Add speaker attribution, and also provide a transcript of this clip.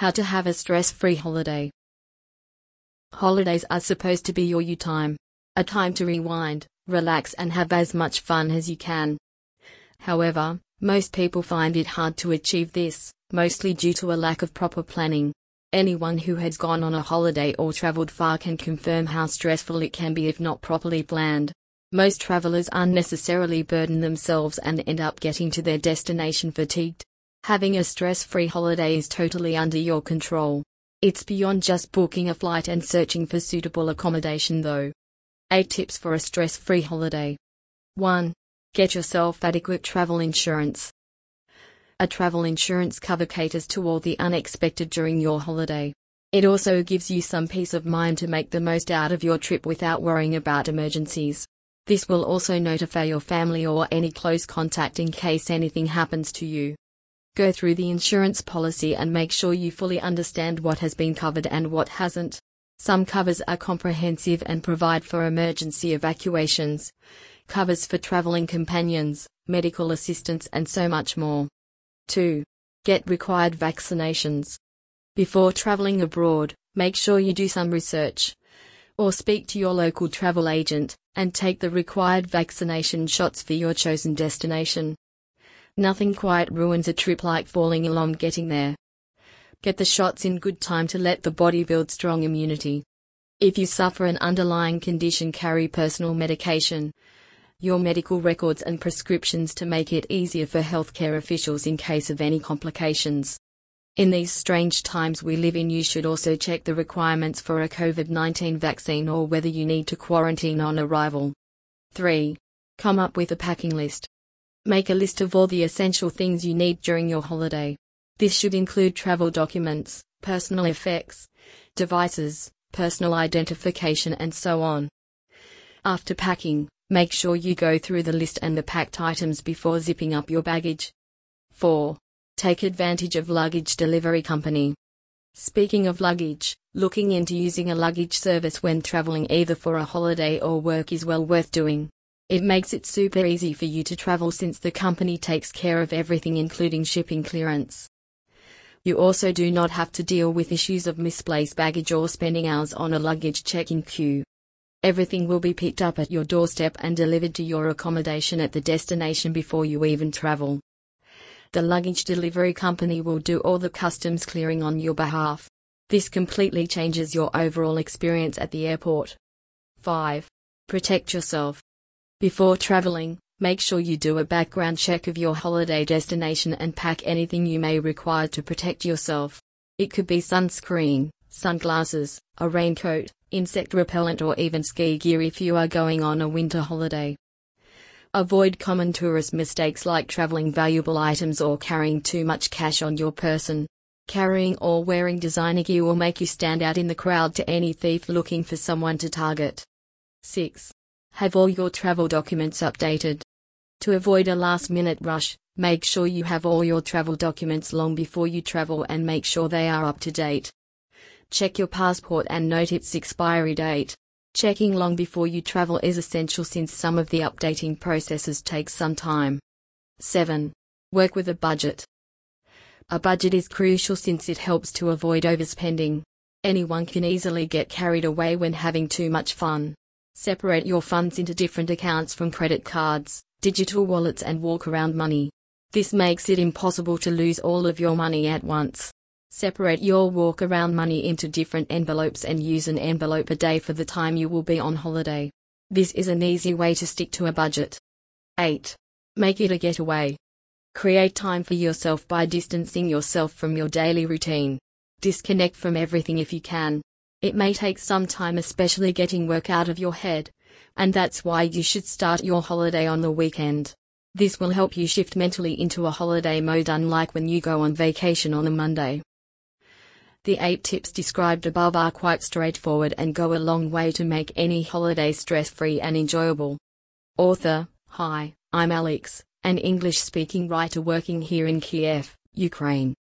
Speaker 1: How to have a stress free holiday. Holidays are supposed to be your you time, a time to rewind, relax, and have as much fun as you can. However, most people find it hard to achieve this, mostly due to a lack of proper planning. Anyone who has gone on a holiday or traveled far can confirm how stressful it can be if not properly planned. Most travelers unnecessarily burden themselves and end up getting to their destination fatigued. Having a stress free holiday is totally under your control. It's beyond just booking a flight and searching for suitable accommodation, though. 8 tips for a stress free holiday. 1. Get yourself adequate travel insurance. A travel insurance cover caters to all the unexpected during your holiday. It also gives you some peace of mind to make the most out of your trip without worrying about emergencies. This will also notify your family or any close contact in case anything happens to you. Go through the insurance policy and make sure you fully understand what has been covered and what hasn't. Some covers are comprehensive and provide for emergency evacuations, covers for traveling companions, medical assistance, and so much more. 2. Get required vaccinations. Before traveling abroad, make sure you do some research or speak to your local travel agent and take the required vaccination shots for your chosen destination. Nothing quite ruins a trip like falling ill on getting there. Get the shots in good time to let the body build strong immunity. If you suffer an underlying condition, carry personal medication, your medical records and prescriptions to make it easier for healthcare officials in case of any complications. In these strange times we live in, you should also check the requirements for a COVID 19 vaccine or whether you need to quarantine on arrival. 3. Come up with a packing list. Make a list of all the essential things you need during your holiday. This should include travel documents, personal effects, devices, personal identification, and so on. After packing, make sure you go through the list and the packed items before zipping up your baggage. 4. Take advantage of luggage delivery company. Speaking of luggage, looking into using a luggage service when traveling either for a holiday or work is well worth doing. It makes it super easy for you to travel since the company takes care of everything including shipping clearance. You also do not have to deal with issues of misplaced baggage or spending hours on a luggage check-in queue. Everything will be picked up at your doorstep and delivered to your accommodation at the destination before you even travel. The luggage delivery company will do all the customs clearing on your behalf. This completely changes your overall experience at the airport. 5. Protect yourself. Before traveling, make sure you do a background check of your holiday destination and pack anything you may require to protect yourself. It could be sunscreen, sunglasses, a raincoat, insect repellent, or even ski gear if you are going on a winter holiday. Avoid common tourist mistakes like traveling valuable items or carrying too much cash on your person. Carrying or wearing designer gear will make you stand out in the crowd to any thief looking for someone to target. 6. Have all your travel documents updated. To avoid a last minute rush, make sure you have all your travel documents long before you travel and make sure they are up to date. Check your passport and note its expiry date. Checking long before you travel is essential since some of the updating processes take some time. 7. Work with a budget. A budget is crucial since it helps to avoid overspending. Anyone can easily get carried away when having too much fun. Separate your funds into different accounts from credit cards, digital wallets, and walk around money. This makes it impossible to lose all of your money at once. Separate your walk around money into different envelopes and use an envelope a day for the time you will be on holiday. This is an easy way to stick to a budget. 8. Make it a getaway. Create time for yourself by distancing yourself from your daily routine. Disconnect from everything if you can. It may take some time, especially getting work out of your head, and that's why you should start your holiday on the weekend. This will help you shift mentally into a holiday mode, unlike when you go on vacation on a Monday. The eight tips described above are quite straightforward and go a long way to make any holiday stress free and enjoyable. Author Hi, I'm Alex, an English speaking writer working here in Kiev, Ukraine.